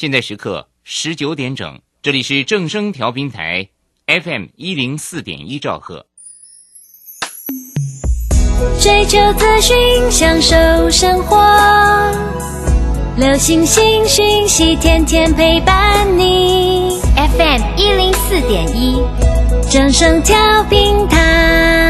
现在时刻十九点整，这里是正声调频台 FM 一零四点一兆赫。追求资讯，享受生活，流星星讯息，天天陪伴你。FM 一零四点一，正声调频台。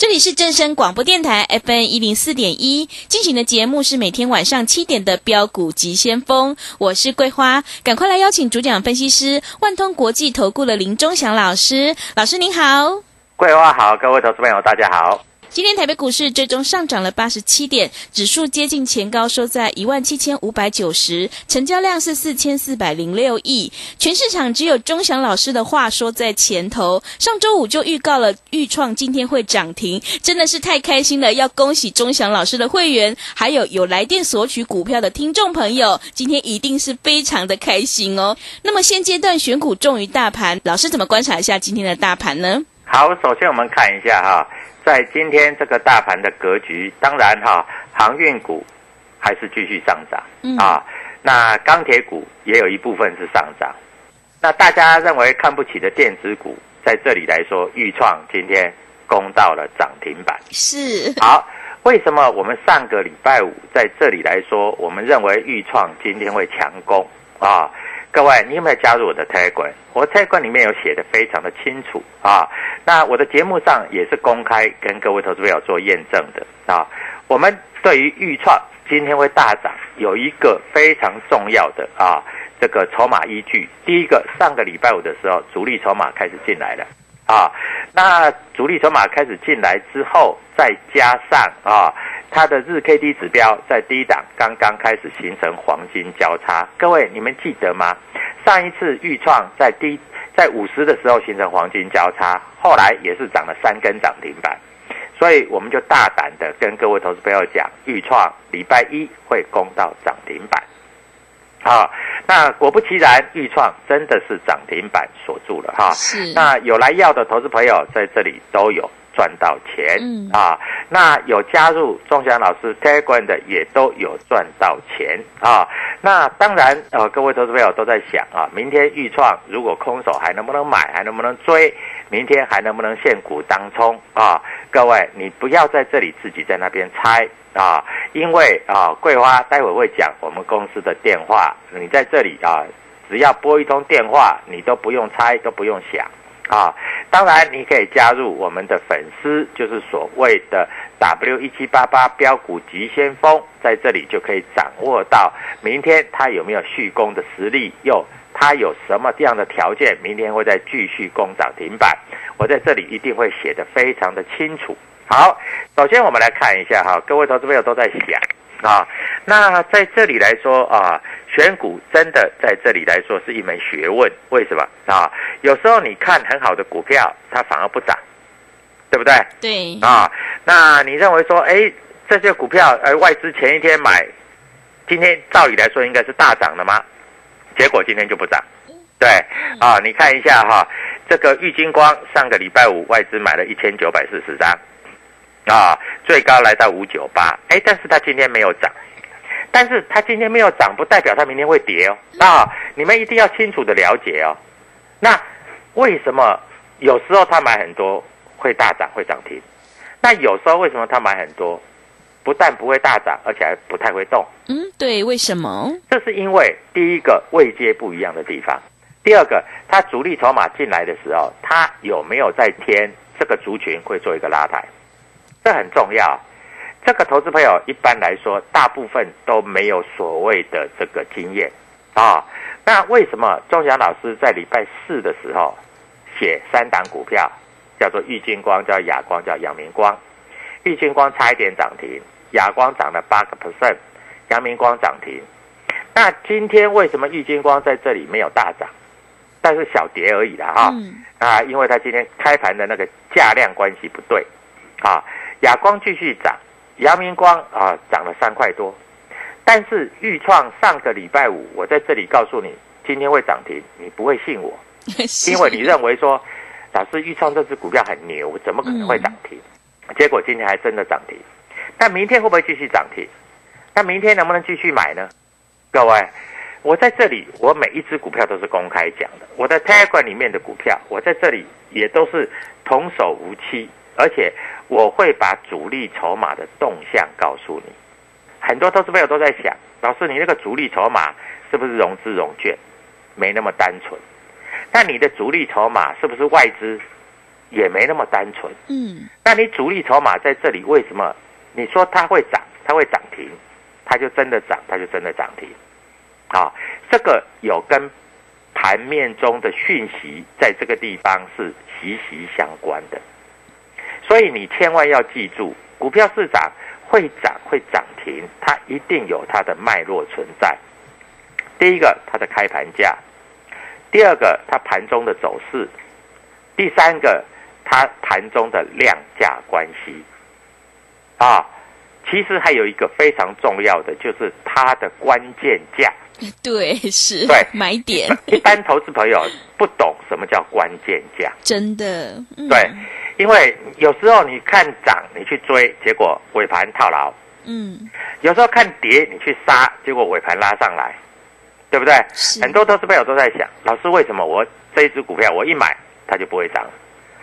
这里是正声广播电台 FM 一零四点一进行的节目是每天晚上七点的标股及先锋，我是桂花，赶快来邀请主讲分析师万通国际投顾的林忠祥老师，老师您好，桂花好，各位投资朋友大家好。今天台北股市最终上涨了八十七点，指数接近前高，收在一万七千五百九十，成交量是四千四百零六亿。全市场只有钟祥老师的话说在前头。上周五就预告了预创今天会涨停，真的是太开心了！要恭喜钟祥老师的会员，还有有来电索取股票的听众朋友，今天一定是非常的开心哦。那么现阶段选股重于大盘，老师怎么观察一下今天的大盘呢？好，首先我们看一下哈。在今天这个大盘的格局，当然哈，航运股还是继续上涨、嗯啊。那钢铁股也有一部分是上涨。那大家认为看不起的电子股，在这里来说，豫创今天攻到了涨停板。是好，为什么我们上个礼拜五在这里来说，我们认为豫创今天会强攻啊？各位，你有没有加入我的 Telegram？我 Telegram 里面有写的非常的清楚啊。那我的节目上也是公开跟各位投资朋友做验证的啊。我们对于预创今天会大涨，有一个非常重要的啊这个筹码依据。第一个，上个礼拜五的时候，主力筹码开始进来了啊。那主力筹码开始进来之后，再加上啊。它的日 K D 指标在低档刚刚开始形成黄金交叉，各位你们记得吗？上一次豫创在低在五十的时候形成黄金交叉，后来也是涨了三根涨停板，所以我们就大胆的跟各位投资朋友讲，豫创礼拜一会攻到涨停板。好，那果不其然，豫创真的是涨停板锁住了哈。是那有来要的投资朋友在这里都有赚到钱、嗯啊。那有加入钟祥老师 Telegram 的也都有赚到钱啊。那当然，呃，各位投资朋友都在想啊，明天豫创如果空手还能不能买，还能不能追？明天还能不能现股当冲啊？各位，你不要在这里自己在那边猜啊，因为啊，桂花待会会讲我们公司的电话，你在这里啊，只要拨一通电话，你都不用猜，都不用想。啊，当然你可以加入我们的粉丝，就是所谓的 W 一七八八标股急先锋，在这里就可以掌握到明天它有没有续攻的实力，又它有什么这样的条件，明天会再继续攻涨停板。我在这里一定会写得非常的清楚。好，首先我们来看一下哈，各位投资朋友都在想啊，那在这里来说啊。选股真的在这里来说是一门学问，为什么啊？有时候你看很好的股票，它反而不涨，对不对？对啊，那你认为说，哎，这些股票，呃，外资前一天买，今天照理来说应该是大涨的吗？结果今天就不涨，对啊，你看一下哈，这个玉金光上个礼拜五外资买了一千九百四十张，啊，最高来到五九八，哎，但是它今天没有涨。但是它今天没有涨，不代表它明天会跌哦。啊，你们一定要清楚的了解哦。那为什么有时候他买很多会大涨会涨停？那有时候为什么他买很多，不但不会大涨，而且还不太会动？嗯，对，为什么？这是因为第一个位阶不一样的地方，第二个他主力筹码进来的时候，他有没有在天这个族群会做一个拉抬，这很重要。这个投资朋友一般来说，大部分都没有所谓的这个经验啊。那为什么钟祥老师在礼拜四的时候写三档股票，叫做玉金光、叫亚光、叫阳明光？玉金光差一点涨停，亚光涨了八个 percent，阳明光涨停。那今天为什么玉金光在这里没有大涨，但是小跌而已啦哈？嗯啊，因为它今天开盘的那个价量关系不对啊。亚光继续涨，阳明光啊涨了三块多，但是豫创上个礼拜五我在这里告诉你今天会涨停，你不会信我，因为你认为说老师豫创这只股票很牛，怎么可能会涨停？结果今天还真的涨停，但明天会不会继续涨停？那明天能不能继续买呢？各位，我在这里，我每一只股票都是公开讲的。我的 Telegram 里面的股票，我在这里也都是童叟无欺，而且我会把主力筹码的动向告诉你。很多投资朋友都在想，老师，你那个主力筹码是不是融资融券？没那么单纯。那你的主力筹码是不是外资？也没那么单纯。嗯那你主力筹码在这里，为什么你说它会涨，它会涨停，它就真的涨，它就真的涨停？啊，这个有跟盘面中的讯息在这个地方是息息相关的，所以你千万要记住，股票市场会涨会涨停，它一定有它的脉络存在。第一个，它的开盘价；第二个，它盘中的走势；第三个，它盘中的量价关系。啊，其实还有一个非常重要的，就是它的关键价。对，是，对买点，一般投资朋友不懂什么叫关键价，真的，嗯对，因为有时候你看涨你去追，结果尾盘套牢；嗯，有时候看跌你去杀，结果尾盘拉上来，对不对？是很多投资朋友都在想，老师为什么我这一只股票我一买它就不会涨，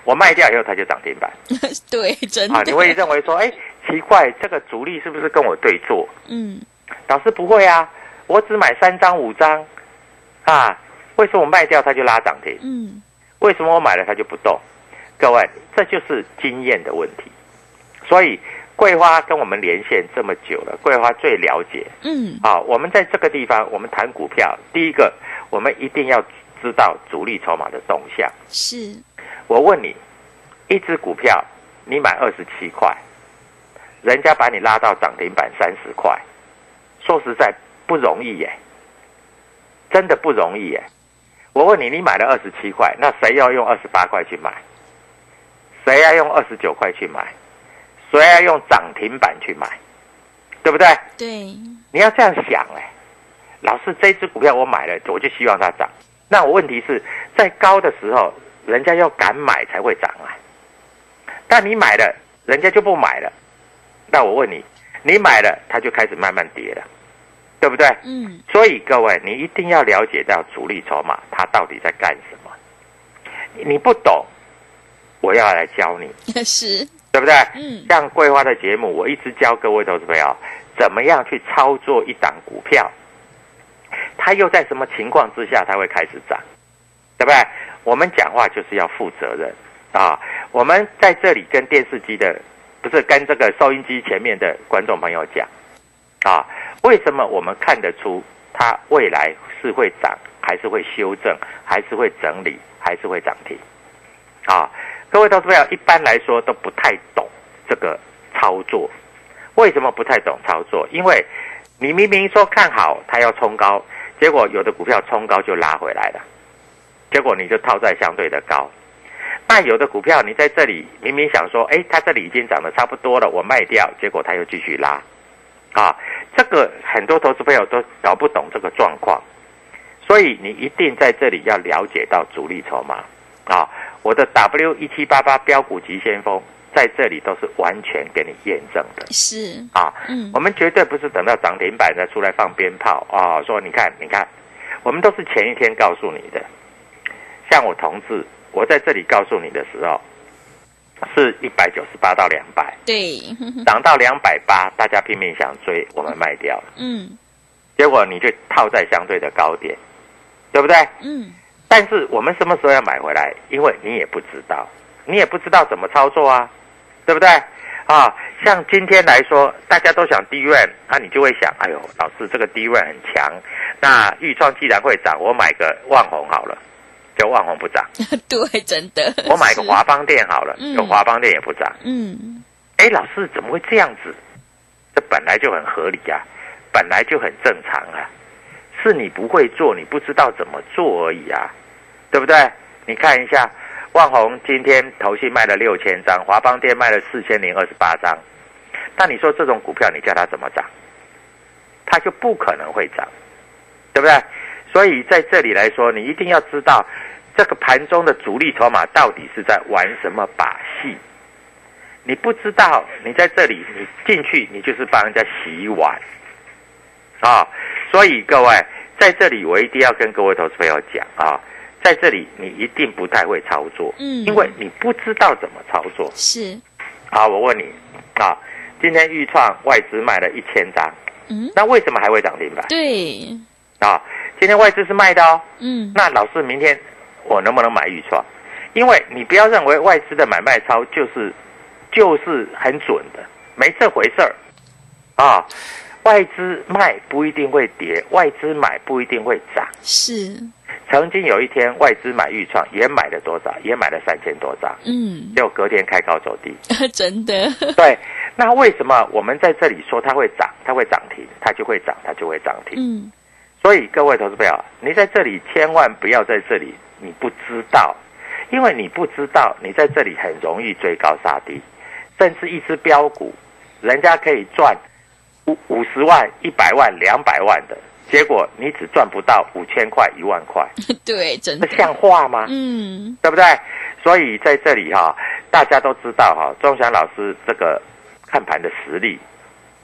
我卖掉以后它就涨停板 对，真的，啊？你会认为说，哎，奇怪，这个主力是不是跟我对坐？嗯，老师不会啊，我只买三张五张，啊，为什么我卖掉它就拉涨停？嗯，为什么我买了它就不动？各位，这就是经验的问题。所以桂花跟我们连线这么久了，桂花最了解嗯，啊。我们在这个地方，我们谈股票，第一个，我们一定要知道主力筹码的动向。是，我问你，一只股票你买二十七块，人家把你拉到涨停板三十块，说实在不容易耶，真的不容易耶。我问你，你买了二十七块，那谁要用二十八块去买？谁要用二十九块去买？谁要用涨停板去买？对不对？对，你要这样想哎，老师，这只股票我买了，我就希望它涨。那我问题是在高的时候，人家要敢买才会涨啊。但你买了，人家就不买了。那我问你，你买了，它就开始慢慢跌了，对不对？嗯，所以各位，你一定要了解到主力筹码它到底在干什么。你不懂，我要来教你。是，对不对？嗯像桂花的节目，我一直教各位投资朋友怎么样去操作一档股票，它又在什么情况之下它会开始涨，对不对？我们讲话就是要负责任啊！我们在这里跟电视机的，不是跟这个收音机前面的观众朋友讲啊，为什么我们看得出它未来是会涨，还是会修正，还是会整理，还是会涨停？啊，各位投资朋友一般来说都不太懂这个操作。为什么不太懂操作？因为你明明说看好它要冲高，结果有的股票冲高就拉回来了，结果你就套在相对的高。那有的股票你在这里明明想说，哎，它这里已经涨得差不多了，我卖掉，结果它又继续拉，啊，这个很多投资朋友都搞不懂这个状况，所以你一定在这里要了解到主力筹码啊。我的 W 一七八八标股急先锋在这里都是完全给你验证的是，啊。嗯我们绝对不是等到涨停板再出来放鞭炮啊，说你看你看，我们都是前一天告诉你的。像我同志，我在这里告诉你的时候，是一百九十八到两百，对，涨到两百八，大家拼命想追，我们卖掉了，嗯结果你就套在相对的高点，对不对？嗯，但是我们什么时候要买回来？因为你也不知道，你也不知道怎么操作啊，对不对？啊，像今天来说，大家都想低润，啊，你就会想，哎呦，老师这个低润很强，那豫创既然会涨，我买个万红好了，就万红不涨；对，真的，我买个是华邦电好了，嗯就华邦电也不涨。嗯，哎，老师怎么会这样子？这本来就很合理啊，本来就很正常啊，是你不会做，你不知道怎么做而已啊，对不对？你看一下，万宏今天投信卖了六千张，华邦店卖了四千零二十八张，那你说这种股票，你叫它怎么涨？它就不可能会涨，对不对？所以在这里来说，你一定要知道这个盘中的主力筹码到底是在玩什么把戏。你不知道，你在这里，你进去，你就是帮人家洗碗啊！所以各位在这里，我一定要跟各位投资朋友讲啊，在这里你一定不太会操作，嗯因为你不知道怎么操作是，好！我问你啊，今天豫创外资卖了一千张，嗯，那为什么还会涨停板对，啊？今天外资是卖的哦，嗯，那老师明天我能不能买豫创？因为你不要认为外资的买卖操就是就是很准的，没这回事儿啊！外资卖不一定会跌，外资买不一定会涨。是，曾经有一天外资买豫创也买了多少？也买了三千多张，嗯，结果隔天开高走低。真的，对，那为什么我们在这里说它会涨，它会涨停，它就会涨，它就会涨停？嗯，所以各位投资朋友，你在这里千万不要在这里，你不知道，因为你不知道，你在这里很容易追高杀低，甚至一只标股，人家可以赚五五十万、一百万、两百万的，结果你只赚不到五千块、一万块，对，真的，像话吗？嗯，对不对？所以在这里哈、大家都知道哈、钟祥老师这个看盘的实力，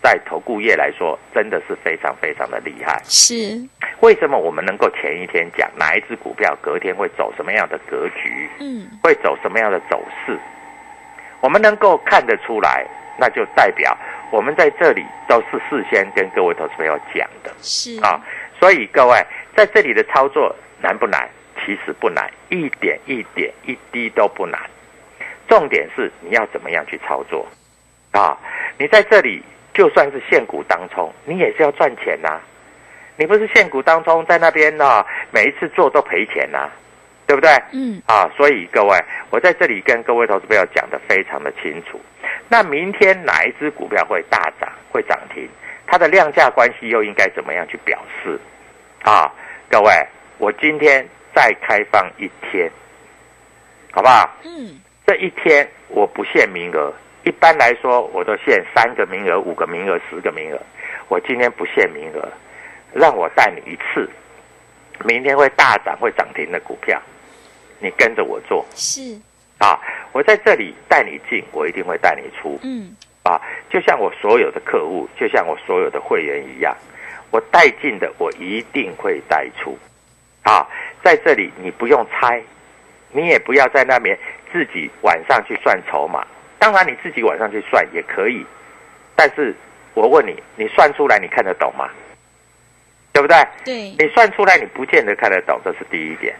在投顾业来说，真的是非常非常的厉害。是，为什么我们能够前一天讲哪一只股票隔天会走什么样的格局，嗯，会走什么样的走势？我们能够看得出来，那就代表我们在这里都是事先跟各位投资朋友讲的是，啊。所以各位在这里的操作难不难？其实不难，一点一点一滴都不难。重点是你要怎么样去操作啊？你在这里就算是现股当冲，你也是要赚钱呐、你不是现股当冲在那边呢、每一次做都赔钱呐、对不对？嗯，啊，所以各位，我在这里跟各位投资朋友讲的非常的清楚。那明天哪一只股票会大涨、会涨停？它的量价关系又应该怎么样去表示？啊，各位，我今天再开放一天，好不好？嗯，这一天我不限名额，一般来说我都限三个名额、五个名额、十个名额。我今天不限名额，让我带你一次，明天会大涨、会涨停的股票，你跟着我做是，啊！我在这里带你进，我一定会带你出嗯，啊！就像我所有的客户，就像我所有的会员一样，我带进的我一定会带出啊！在这里你不用猜，你也不要在那边自己晚上去算筹码。当然你自己晚上去算也可以，但是我问你，你算出来你看得懂吗？对不对？对，你算出来你不见得看得懂，这是第一点。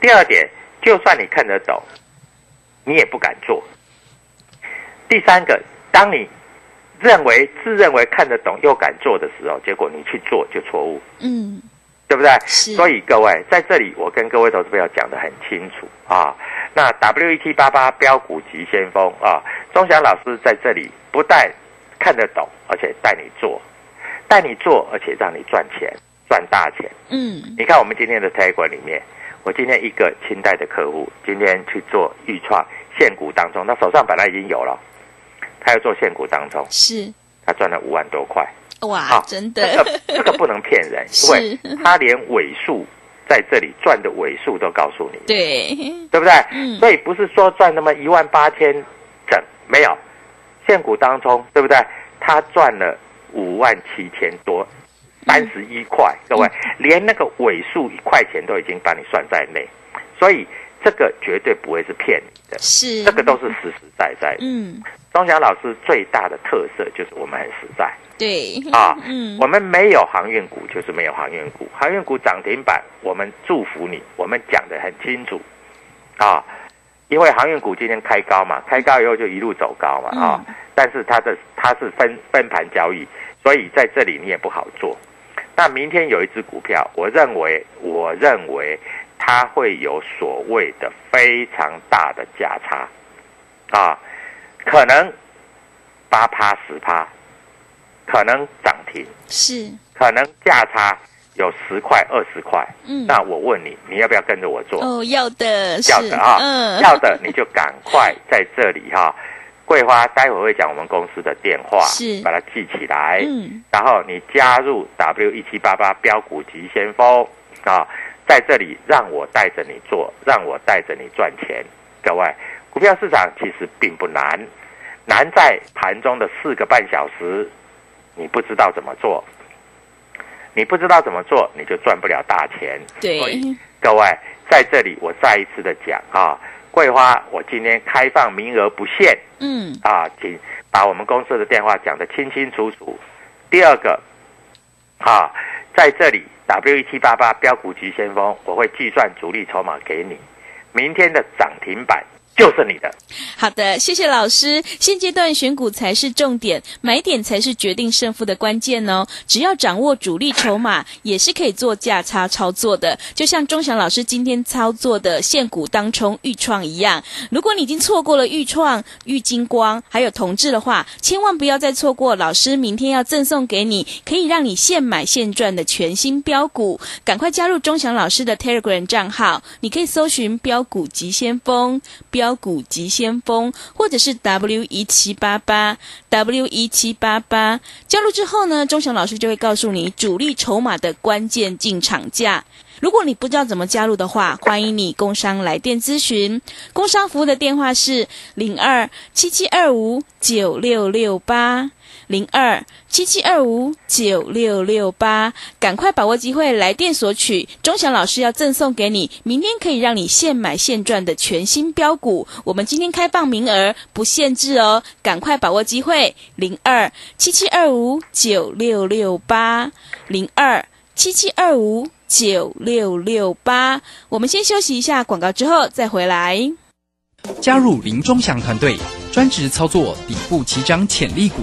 第二点，就算你看得懂，你也不敢做。第三个，当你认为自认为看得懂又敢做的时候，结果你去做就错误，嗯，对不对？是所以各位在这里，我跟各位投资朋友讲得很清楚啊。那 W E T 八八标股急先锋啊，钟祥老师在这里不但看得懂，而且带你做，带你做，而且让你赚钱，赚大钱。嗯，你看我们今天的 t 管里面，我今天一个清代的客户，今天去做预创现股当中，他手上本来已经有了，他要做现股当中，是，他赚了五万多块。哇啊，真的个，这个不能骗人，因为是他连尾数在这里赚的尾数都告诉你，对，对不对？嗯所以不是说赚那么一万八千整没有，现股当中对不对？他赚了五万七千多，三十一块，各位连那个尾数一块钱都已经把你算在内，所以这个绝对不会是骗你的，是。这个都是实实在在的。嗯，钟祥老师最大的特色就是我们很实在。对。啊，嗯。我们没有航运股就是没有航运股，航运股涨停板，我们祝福你，我们讲的很清楚。啊，因为航运股今天开高嘛，开高以后就一路走高嘛啊，但是它的它是分分盘交易，所以在这里你也不好做。那明天有一只股票，我认为我认为它会有所谓的非常大的价差啊，可能八趴十趴，可能涨停，是可能价差有十块二十块。嗯那我问你，你要不要跟着我做？哦要的要的啊，嗯要的你就赶快在这里哈、桂花待会会讲我们公司的电话，是把它记起来。嗯然后你加入 W 一七八八标股急先锋啊，在这里让我带着你做，让我带着你赚钱。各位，股票市场其实并不难，难在盘中的四个半小时，你不知道怎么做，你不知道怎么做，你就赚不了大钱。对各位，在这里我再一次的讲啊，桂花，我今天开放名额不限。嗯。啊，请把我们公司的电话讲得清清楚楚。第二个，啊，在这里 W 一七八八标股急先锋，我会计算主力筹码给你，明天的涨停板就是你的。好的，谢谢老师。现阶段选股才是重点，买点才是决定胜负的关键哦。只要掌握主力筹码，也是可以做价差操作的。就像钟祥老师今天操作的现股当冲预创一样，如果你已经错过了预创、玉金光还有同志的话，千万不要再错过老师明天要赠送给你，可以让你现买现赚的全新标股。赶快加入钟祥老师的 Telegram 账号，你可以搜寻“标股急先锋”、“标高股级先锋”，或者是 W 一七八八 W 一七八八。加入之后呢，钟祥老师就会告诉你主力筹码的关键进场价。如果你不知道怎么加入的话，欢迎你工商来电咨询。工商服务的电话是零二七七二五九六六八零二七七二五九六六八，赶快把握机会来电索取。钟祥老师要赠送给你，明天可以让你现买现赚的全新标股。我们今天开放名额，不限制哦，赶快把握机会。零二七七二五九六六八零二七七二五九六六八。我们先休息一下广告，之后再回来。加入林钟祥团队，专职操作底部起涨潜力股，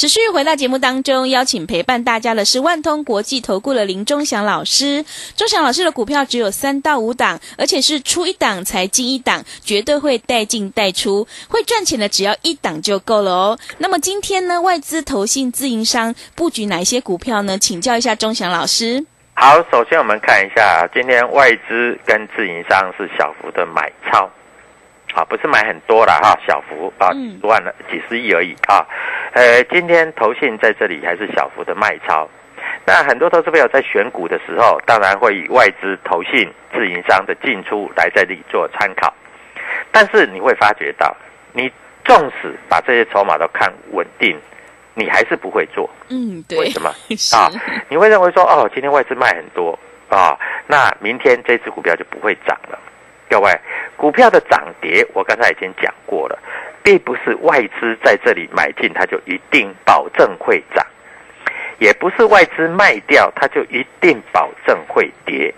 持续回到节目当中，邀请陪伴大家的是万通国际投顾的林忠祥老师。忠祥老师的股票只有三到五档，而且是出一档才进一档，绝对会带进带出，会赚钱的只要一档就够了哦。那么今天呢，外资、投信、自营商布局哪一些股票呢？请教一下忠祥老师。好，首先我们看一下，今天外资跟自营商是小幅的买超，啊，不是买很多了哈，小幅啊，嗯几十万了，几十亿而已啊。呃，今天投信在这里还是小幅的卖超。那很多投资朋友在选股的时候，当然会以外资、投信、自营商的进出来在这里做参考。但是你会发觉到，你纵使把这些筹码都看稳定，你还是不会做。嗯，对，为什么 啊？你会认为说，哦，今天外资卖很多啊，那明天这只股票就不会涨了。各位，股票的涨跌，我刚才已经讲过了，并不是外资在这里买进，它就一定保证会涨，也不是外资卖掉，它就一定保证会跌，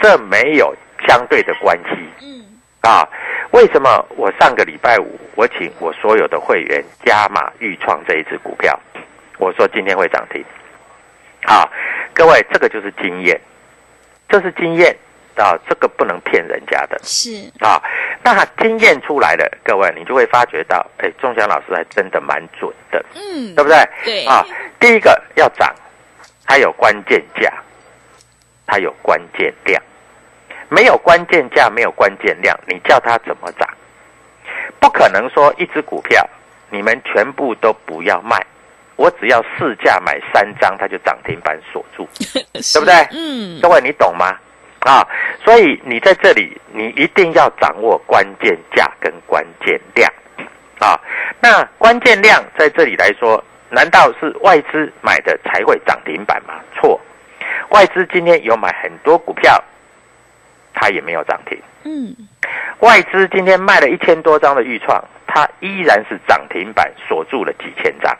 这没有相对的关系。嗯啊，为什么我上个礼拜五我请我所有的会员加码预创这一只股票，我说今天会涨停。啊，各位，这个就是经验，这是经验啊，这个不能骗人家的是啊。那经验出来了，各位你就会发觉到，哎，钟祥老师还真的蛮准的，嗯对不对？对啊，第一个要涨，它有关键价，它有关键量。没有关键价，没有关键量，你叫它怎么涨？不可能说一只股票你们全部都不要卖，我只要市价买三张，它就涨停板锁住，对不对？嗯，各位你懂吗？啊，所以你在这里，你一定要掌握关键价跟关键量啊。那关键量在这里来说，难道是外资买的才会涨停板吗？错，外资今天有买很多股票，它也没有涨停。嗯，外资今天卖了一千多张的预创，它依然是涨停板锁住了几千张，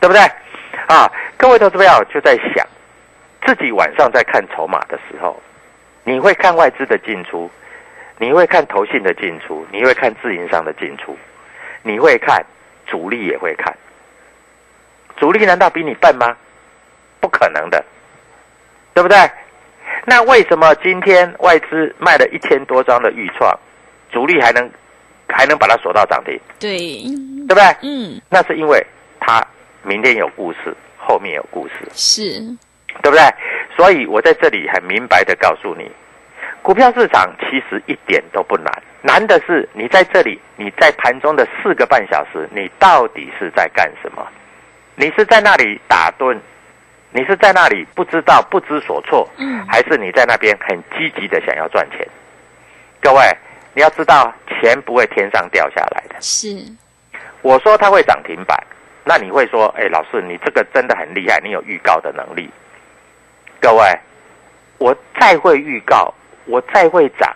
对不对？啊，各位投资朋友就在想，自己晚上在看筹码的时候，你会看外资的进出，你会看投信的进出，你会看自营商的进出，你会看主力也会看，主力难道比你笨吗？不可能的，对不对？那为什么今天外资卖了一千多张的预创，主力还能还能把它锁到涨停，对，对不对？嗯，那是因为它明天有故事，后面有故事，是，对不对？所以我在这里很明白的告诉你，股票市场其实一点都不难，难的是你在这里，你在盘中的四个半小时，你到底是在干什么？你是在那里打盹？你是在那里不知道、不知所措，嗯还是你在那边很积极的想要赚钱？各位，你要知道，钱不会天上掉下来的。是，我说它会涨停板，那你会说，哎，老师，你这个真的很厉害，你有预告的能力。各位，我再会预告，我再会涨，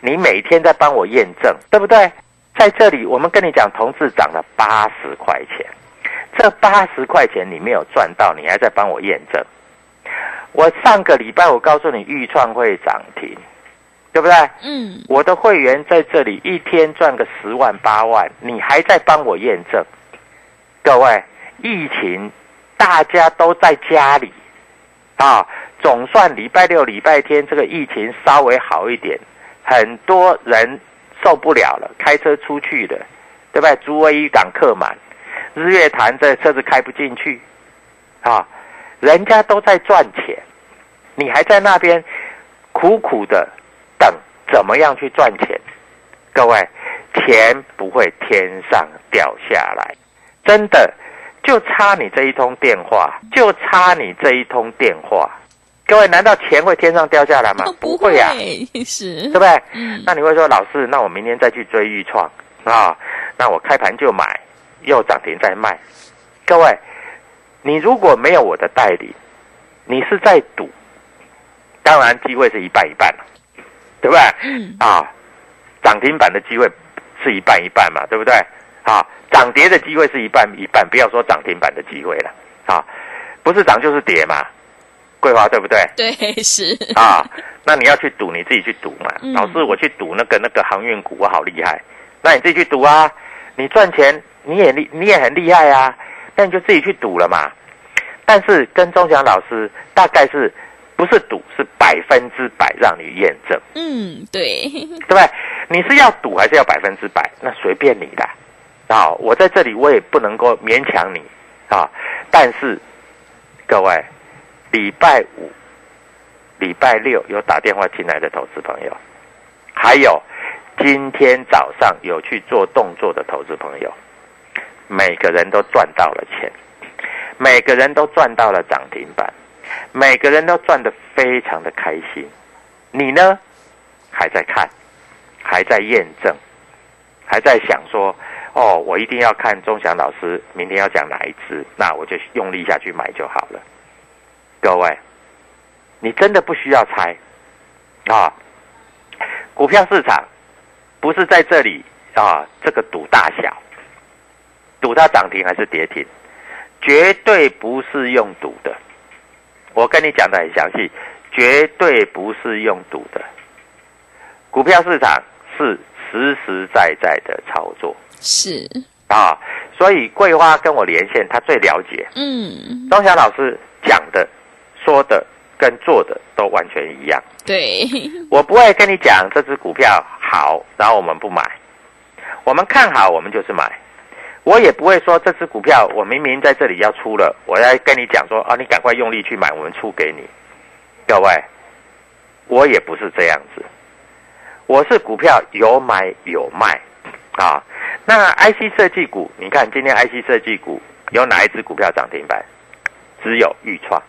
你每天在帮我验证，对不对？在这里，我们跟你讲，同志涨了八十块钱，这八十块钱你没有赚到，你还在帮我验证。我上个礼拜我告诉你，预创会涨停，对不对？嗯，我的会员在这里一天赚个十万八万，你还在帮我验证。各位，疫情大家都在家里啊，总算礼拜六、礼拜天这个疫情稍微好一点，很多人受不了了，开车出去的，对不对？竹围渔港客满，日月潭这车子开不进去啊，人家都在赚钱，你还在那边苦苦的等怎么样去赚钱？各位，钱不会天上掉下来，真的就差你这一通电话，就差你这一通电话。各位，难道钱会天上掉下来吗？不会啊，是对，不对？嗯，那你会说，老师，那我明天再去追预创啊？那我开盘就买，又涨停再卖。各位，你如果没有我的代理，你是在赌，当然机会是一半一半了，对不对？嗯，啊，涨停板的机会是一半一半嘛，对不对？啊，涨跌的机会是一半一半，不要说涨停板的机会了啊，不是涨就是跌嘛，桂花对不对？对，是，啊，那你要去赌，你自己去赌嘛。嗯老师，我去赌那个那个航运股，我好厉害。那你自己去赌啊，你赚钱你也厉你也很厉害啊，那你就自己去赌了嘛。但是跟钟祥老师大概是不是赌，是百分之百让你验证，嗯，对，对不对？你是要赌还是要百分之百？那随便你的。啊，我在这里我也不能够勉强你啊。但是各位，礼拜五、礼拜六有打电话进来的投资朋友，还有今天早上有去做动作的投资朋友，每个人都赚到了钱，每个人都赚到了涨停板，每个人都赚得非常的开心。你呢，还在看，还在验证，还在想说，哦，我一定要看钟祥老师明天要讲哪一支，那我就用力下去买就好了。各位，你真的不需要猜啊！股票市场不是在这里啊，这个赌大小，赌它涨停还是跌停，绝对不是用赌的。我跟你讲的很详细，绝对不是用赌的。股票市场是实实在在的操作是，啊，所以桂花跟我连线，他最了解。嗯，钟祥老师讲的、说的跟做的都完全一样。对，我不会跟你讲这只股票好，然后我们不买。我们看好，我们就是买；我也不会说这只股票我明明在这里要出了，我要跟你讲说啊，你赶快用力去买，我们出给你。各位，我也不是这样子，我是股票有买有卖啊。那 IC 设计股，你看今天 IC 设计股有哪一只股票涨停板？只有豫创，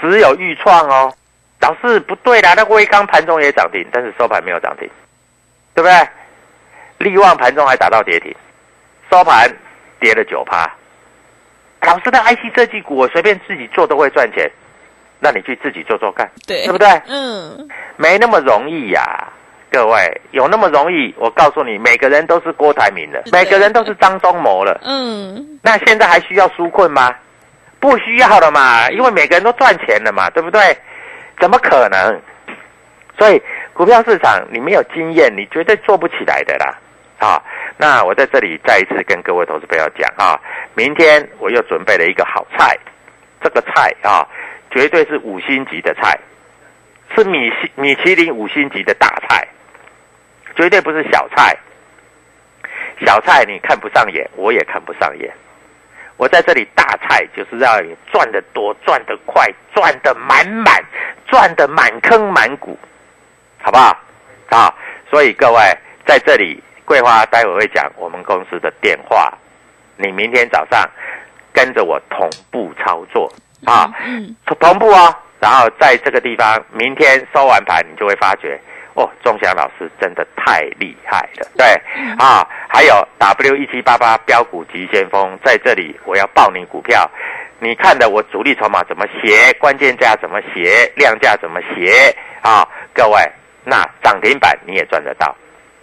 只有豫创哦。老师不对啦，那威刚盘中也涨停，但是收盘没有涨停，对不对？利旺盘中还打到跌停，收盘跌了九趴。老师的 IC 设计股，我随便自己做都会赚钱，那你去自己做做看，对，对不对？嗯，没那么容易呀、各位，有那么容易？我告诉你，每个人都是郭台铭的，每个人都是张忠谋了。嗯，那现在还需要纾困吗？不需要了嘛，因为每个人都赚钱了嘛，对不对？怎么可能？所以股票市场你没有经验，你绝对做不起来的啦。啊，那我在这里再一次跟各位投资朋友讲啊，明天我又准备了一个好菜，这个菜啊，绝对是五星级的菜，是米其米其林五星级的大菜，绝对不是小菜。小菜你看不上眼，我也看不上眼。我在这里大菜就是让你赚得多、赚得快、赚得满满、赚得满坑满谷，好不好？啊，所以各位在这里，桂花待会会讲我们公司的电话，你明天早上跟着我同步操作啊，嗯，同同步哦。然后在这个地方，明天收完盘，你就会发觉，哦，钟祥老师真的太厉害了，对啊。还有 W 一七八八标股急先锋在这里，我要报你股票，你看的我主力筹码怎么写，关键价怎么写，量价怎么写啊？各位，那涨停板你也赚得到。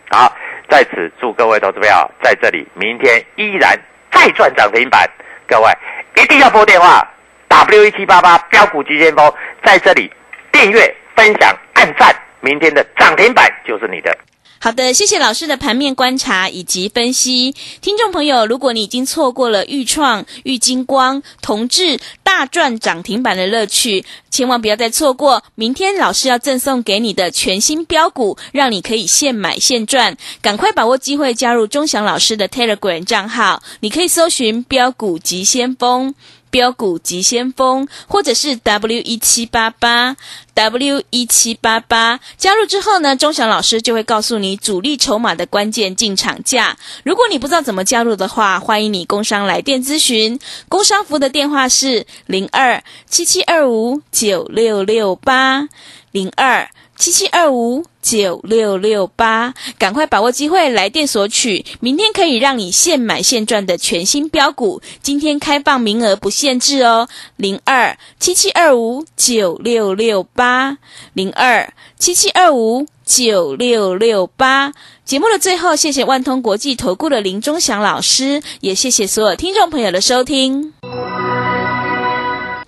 好，在此祝各位投资票在这里明天依然再赚涨停板，各位一定要拨电话 W 一七八八标股急先锋在这里订阅、分享、按赞，明天的涨停板就是你的。好的，谢谢老师的盘面观察以及分析。听众朋友，如果你已经错过了豫创、玉金光、同志大赚涨停板的乐趣，千万不要再错过明天老师要赠送给你的全新标股，让你可以现买现赚。赶快把握机会，加入钟祥老师的 Telegram 账号，你可以搜寻“标股急先锋”。标股急先锋，或者是 W 一七八八 W 一七八八，加入之后呢，钟祥老师就会告诉你主力筹码的关键进场价。如果你不知道怎么加入的话，欢迎你工商来电咨询。工商服的电话是零二七七二五九六六八零二。七七二五九六六八，赶快把握机会来电索取，明天可以让你现买现赚的全新标股。今天开放名额不限制哦，零二七七二五九六六八零二七七二五九六六八。节目的最后，谢谢万通国际投顾的林忠祥老师，也谢谢所有听众朋友的收听。